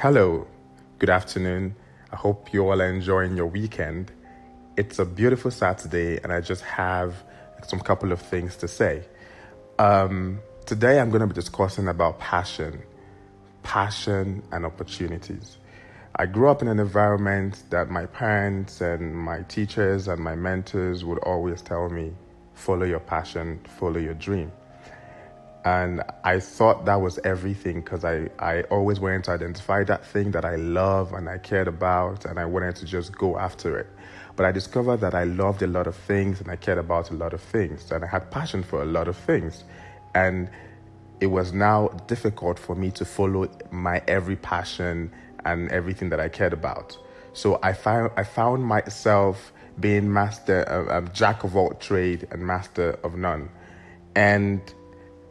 Hello, good afternoon. I hope you all are enjoying your weekend. It's a beautiful Saturday, and I just have some couple of things to say. Um, today, I'm going to be discussing about passion, passion and opportunities. I grew up in an environment that my parents and my teachers and my mentors would always tell me follow your passion, follow your dream. And I thought that was everything because I, I always wanted to identify that thing that I love and I cared about, and I wanted to just go after it. But I discovered that I loved a lot of things and I cared about a lot of things, and I had passion for a lot of things. And it was now difficult for me to follow my every passion and everything that I cared about. So I found, I found myself being master, uh, um, jack of all trade and master of none. And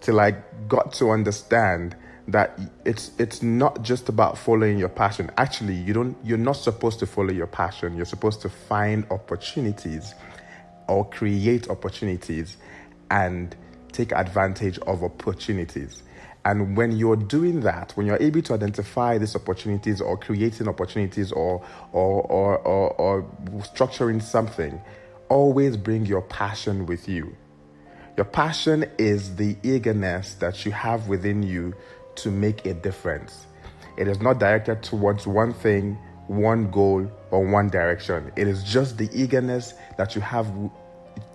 till I got to understand that it's it's not just about following your passion. Actually, you don't you're not supposed to follow your passion. You're supposed to find opportunities or create opportunities and take advantage of opportunities. And when you're doing that, when you're able to identify these opportunities or creating opportunities or or or, or, or structuring something, always bring your passion with you your passion is the eagerness that you have within you to make a difference. It is not directed towards one thing, one goal, or one direction. It is just the eagerness that you have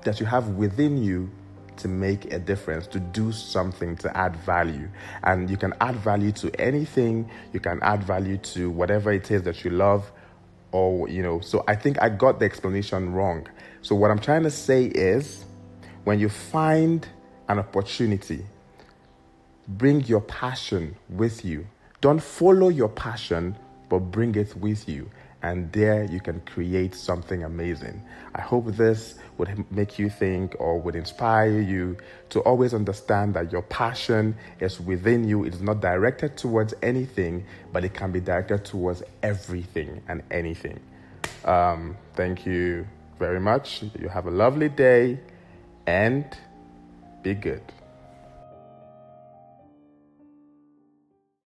that you have within you to make a difference, to do something, to add value. And you can add value to anything, you can add value to whatever it is that you love, or, you know. So I think I got the explanation wrong. So what I'm trying to say is when you find an opportunity, bring your passion with you. Don't follow your passion, but bring it with you. And there you can create something amazing. I hope this would make you think or would inspire you to always understand that your passion is within you. It is not directed towards anything, but it can be directed towards everything and anything. Um, thank you very much. You have a lovely day and be good.